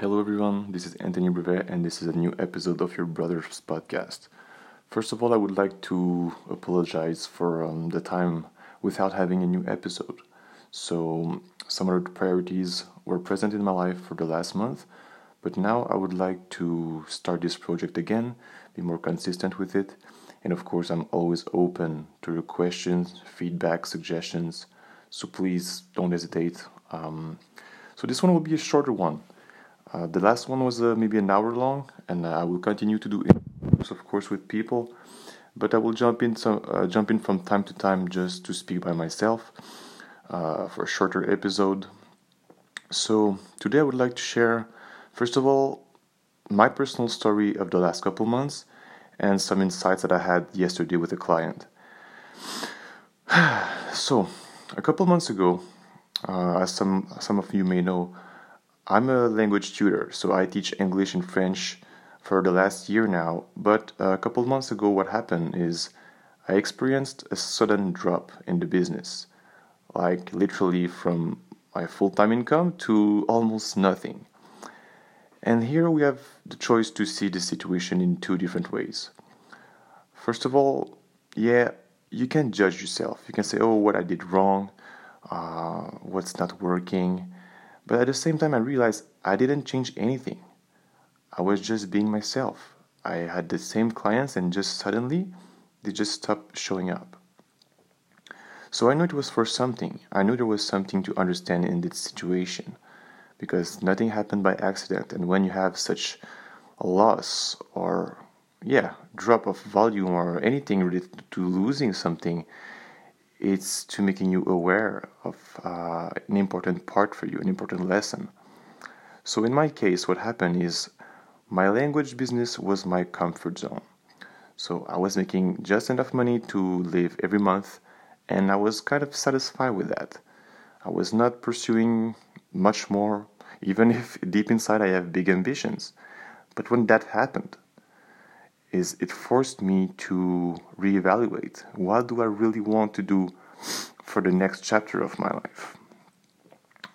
Hello, everyone. This is Anthony Rivest, and this is a new episode of your brother's podcast. First of all, I would like to apologize for um, the time without having a new episode. So, some other priorities were present in my life for the last month, but now I would like to start this project again, be more consistent with it, and of course, I'm always open to your questions, feedback, suggestions. So please don't hesitate. Um, so this one will be a shorter one. Uh, the last one was uh, maybe an hour long, and uh, I will continue to do interviews, of course, with people. But I will jump in some, uh, jump in from time to time just to speak by myself uh, for a shorter episode. So today I would like to share, first of all, my personal story of the last couple months and some insights that I had yesterday with a client. so, a couple months ago, uh, as some some of you may know, I'm a language tutor, so I teach English and French for the last year now. But a couple of months ago, what happened is I experienced a sudden drop in the business, like literally from my full time income to almost nothing. And here we have the choice to see the situation in two different ways. First of all, yeah, you can judge yourself. You can say, oh, what I did wrong, uh, what's not working. But at the same time, I realized I didn't change anything. I was just being myself. I had the same clients, and just suddenly, they just stopped showing up. So I knew it was for something. I knew there was something to understand in this situation because nothing happened by accident. And when you have such a loss or, yeah, drop of volume or anything related to losing something, it's to making you aware of uh, an important part for you, an important lesson. So in my case, what happened is my language business was my comfort zone. So I was making just enough money to live every month, and I was kind of satisfied with that. I was not pursuing much more, even if deep inside I have big ambitions. But when that happened, is it forced me to reevaluate what do I really want to do for the next chapter of my life.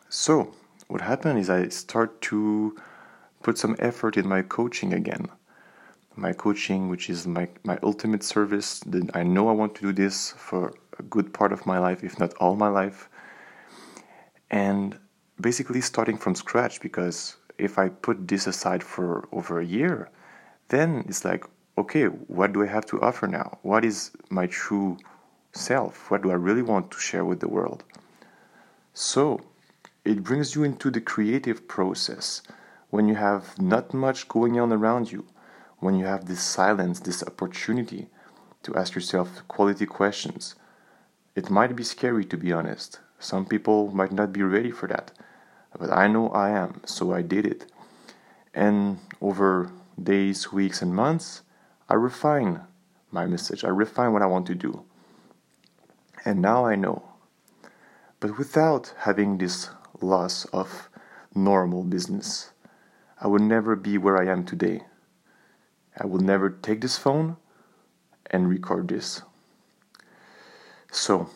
So, what happened is I start to put some effort in my coaching again. My coaching, which is my, my ultimate service, that I know I want to do this for a good part of my life, if not all my life. And basically starting from scratch because if I put this aside for over a year, then it's like, okay, what do I have to offer now? What is my true self? What do I really want to share with the world? So, it brings you into the creative process when you have not much going on around you, when you have this silence, this opportunity to ask yourself quality questions. It might be scary to be honest. Some people might not be ready for that, but I know I am, so I did it. And over days, weeks, and months, I refine my message. I refine what I want to do. And now I know. But without having this loss of normal business, I would never be where I am today. I would never take this phone and record this. So,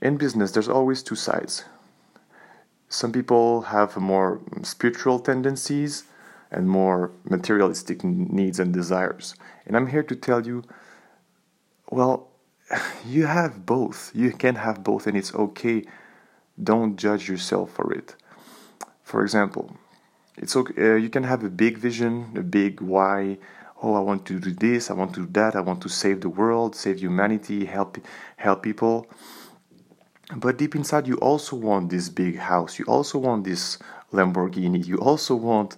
in business, there's always two sides. Some people have more spiritual tendencies and more materialistic needs and desires. And I'm here to tell you well, you have both. You can have both, and it's okay. Don't judge yourself for it. For example, it's okay. Uh, you can have a big vision, a big why. Oh, I want to do this. I want to do that. I want to save the world, save humanity, help help people. But deep inside, you also want this big house. You also want this Lamborghini. You also want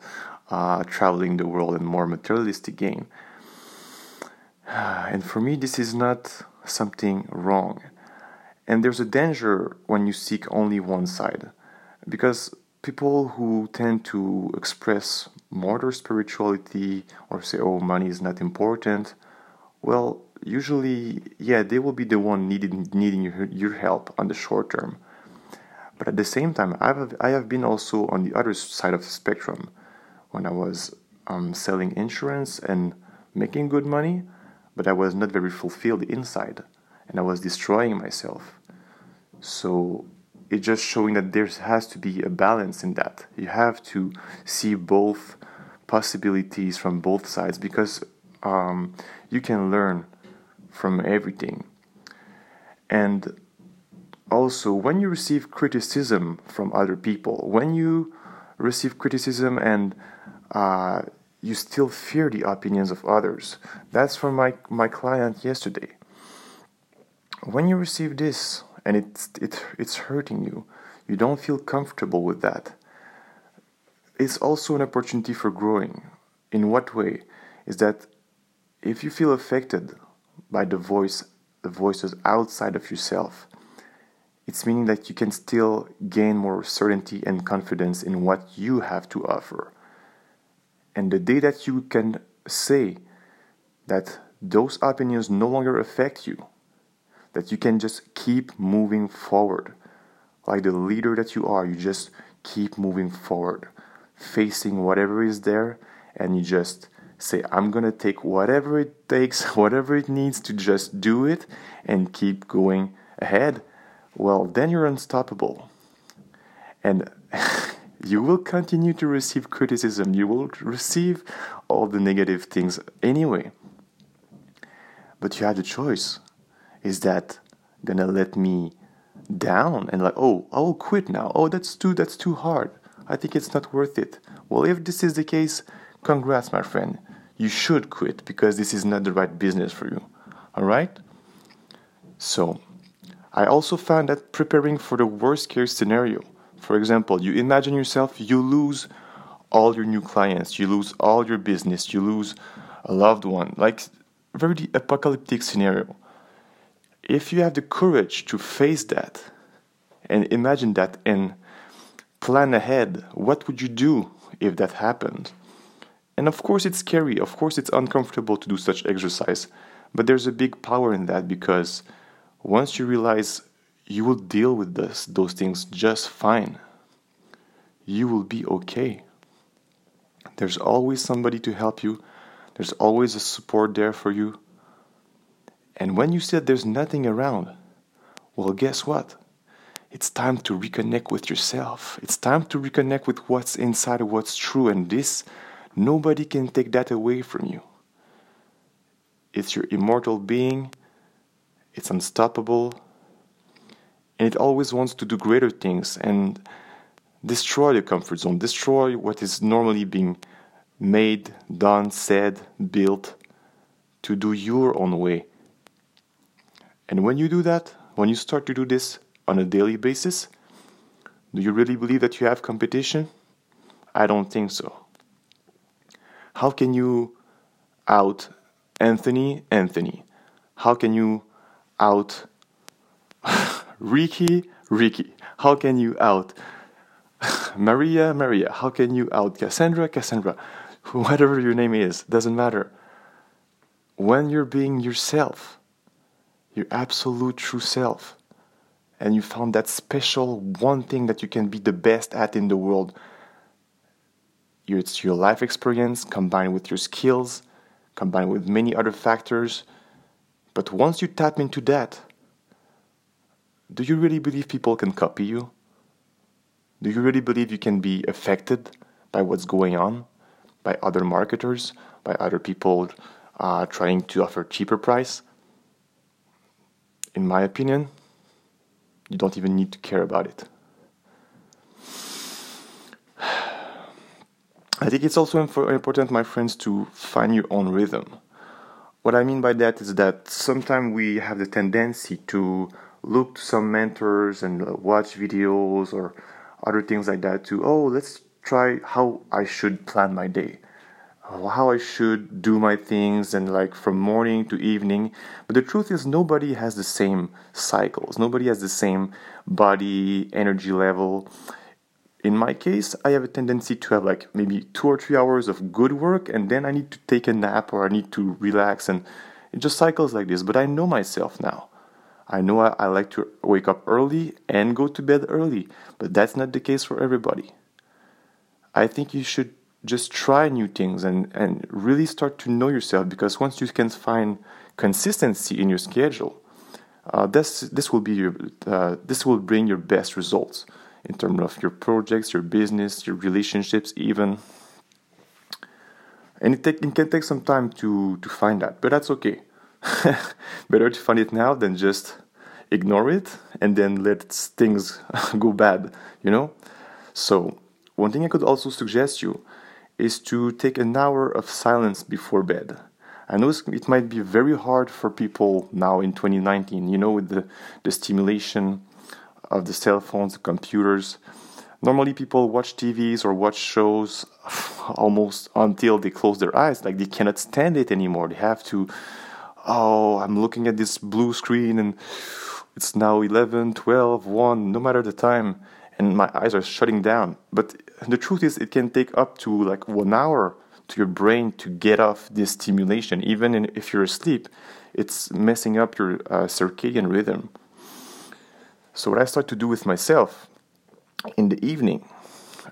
uh, traveling the world and more materialistic gain. And for me, this is not something wrong. And there's a danger when you seek only one side. Because people who tend to express more their spirituality or say, oh, money is not important, well, usually, yeah, they will be the one needing, needing your, your help on the short term. But at the same time, I've, I have been also on the other side of the spectrum when I was um, selling insurance and making good money, but I was not very fulfilled inside and I was destroying myself. So it's just showing that there has to be a balance in that. You have to see both possibilities from both sides because um, you can learn from everything. And also, when you receive criticism from other people, when you receive criticism and uh, you still fear the opinions of others, that's from my, my client yesterday. When you receive this and it's, it, it's hurting you, you don't feel comfortable with that. It's also an opportunity for growing. In what way? Is that if you feel affected by the voice, the voices outside of yourself, it's meaning that you can still gain more certainty and confidence in what you have to offer. And the day that you can say that those opinions no longer affect you, that you can just keep moving forward, like the leader that you are, you just keep moving forward, facing whatever is there, and you just say, I'm gonna take whatever it takes, whatever it needs to just do it and keep going ahead well, then you're unstoppable. And you will continue to receive criticism, you will receive all the negative things anyway. But you have the choice. Is that gonna let me down and like, oh, I'll quit now. Oh, that's too that's too hard. I think it's not worth it. Well, if this is the case, congrats, my friend. You should quit because this is not the right business for you. All right? So, I also found that preparing for the worst case scenario, for example, you imagine yourself, you lose all your new clients, you lose all your business, you lose a loved one, like very apocalyptic scenario. If you have the courage to face that and imagine that and plan ahead, what would you do if that happened? And of course, it's scary, of course, it's uncomfortable to do such exercise, but there's a big power in that because once you realize you will deal with this, those things just fine, you will be okay. There's always somebody to help you, there's always a support there for you. And when you said there's nothing around, well, guess what? It's time to reconnect with yourself. It's time to reconnect with what's inside of what's true. And this, nobody can take that away from you. It's your immortal being it's unstoppable, and it always wants to do greater things and destroy the comfort zone, destroy what is normally being made, done, said, built to do your own way. And when you do that, when you start to do this on a daily basis, do you really believe that you have competition? I don't think so. How can you out Anthony Anthony? How can you out Ricky Ricky? How can you out Maria Maria? How can you out Cassandra Cassandra? Whatever your name is, doesn't matter. When you're being yourself, your absolute true self, and you found that special one thing that you can be the best at in the world, it's your life experience combined with your skills, combined with many other factors but once you tap into that, do you really believe people can copy you? Do you really believe you can be affected by what's going on, by other marketers, by other people uh, trying to offer cheaper price? In my opinion, you don't even need to care about it. I think it's also important, my friends, to find your own rhythm. What I mean by that is that sometimes we have the tendency to look to some mentors and uh, watch videos or other things like that to, oh, let's try how I should plan my day, how I should do my things, and like from morning to evening. But the truth is, nobody has the same cycles, nobody has the same body, energy level in my case, I have a tendency to have like maybe two or three hours of good work, and then I need to take a nap or I need to relax, and it just cycles like this. But I know myself now. I know I, I like to wake up early and go to bed early, but that's not the case for everybody. I think you should just try new things and, and really start to know yourself because once you can find consistency in your schedule, uh, this this will be your uh, this will bring your best results in terms of your projects, your business, your relationships, even. And it, take, it can take some time to to find that, but that's okay. Better to find it now than just ignore it and then let things go bad, you know? So, one thing I could also suggest you is to take an hour of silence before bed. I know it might be very hard for people now in 2019, you know, with the, the stimulation of the cell phones, the computers. Normally, people watch TVs or watch shows almost until they close their eyes, like they cannot stand it anymore. They have to, oh, I'm looking at this blue screen and it's now 11, 12, 1, no matter the time, and my eyes are shutting down. But the truth is, it can take up to like one hour to your brain to get off this stimulation. Even in, if you're asleep, it's messing up your uh, circadian rhythm. So, what I start to do with myself in the evening,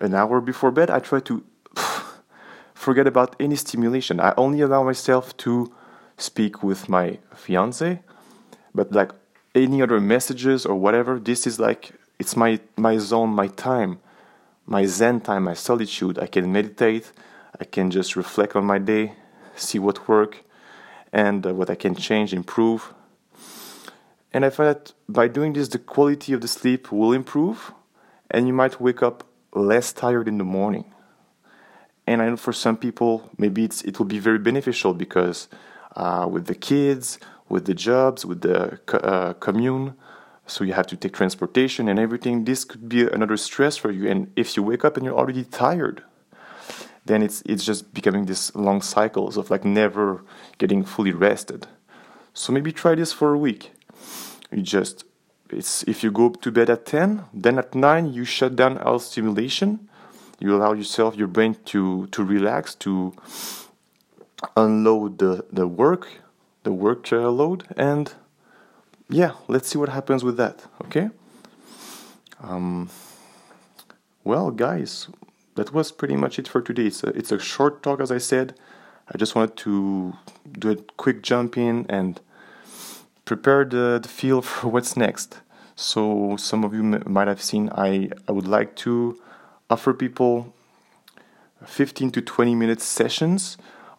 an hour before bed, I try to forget about any stimulation. I only allow myself to speak with my fiance, but like any other messages or whatever, this is like it's my my zone, my time, my zen time, my solitude. I can meditate. I can just reflect on my day, see what worked, and uh, what I can change, improve. And I find that by doing this, the quality of the sleep will improve, and you might wake up less tired in the morning. And I know for some people, maybe it's, it will be very beneficial because uh, with the kids, with the jobs, with the uh, commune, so you have to take transportation and everything. This could be another stress for you. And if you wake up and you're already tired, then it's it's just becoming this long cycles of like never getting fully rested. So maybe try this for a week. You just it's if you go to bed at 10, then at 9 you shut down all stimulation. You allow yourself your brain to to relax, to unload the, the work, the work load and yeah, let's see what happens with that, okay? Um, well, guys, that was pretty much it for today. It's a, it's a short talk, as I said. I just wanted to do a quick jump in and prepare the, the feel for what's next. So, some of you m- might have seen, I, I would like to offer people 15 to 20 minute sessions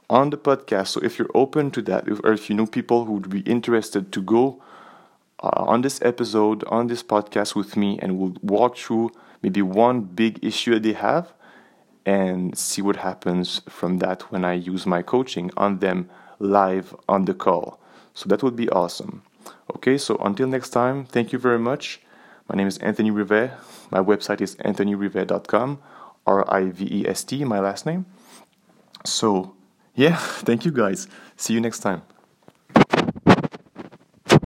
on the podcast. So, if you're open to that, if, or if you know people who would be interested to go uh, on this episode, on this podcast with me, and we'll walk through maybe one big issue that they have and see what happens from that when I use my coaching on them live on the call. So that would be awesome. Okay, so until next time, thank you very much. My name is Anthony Rivest. My website is anthonyrivest.com, R I V E S T, my last name. So, yeah, thank you guys. See you next time.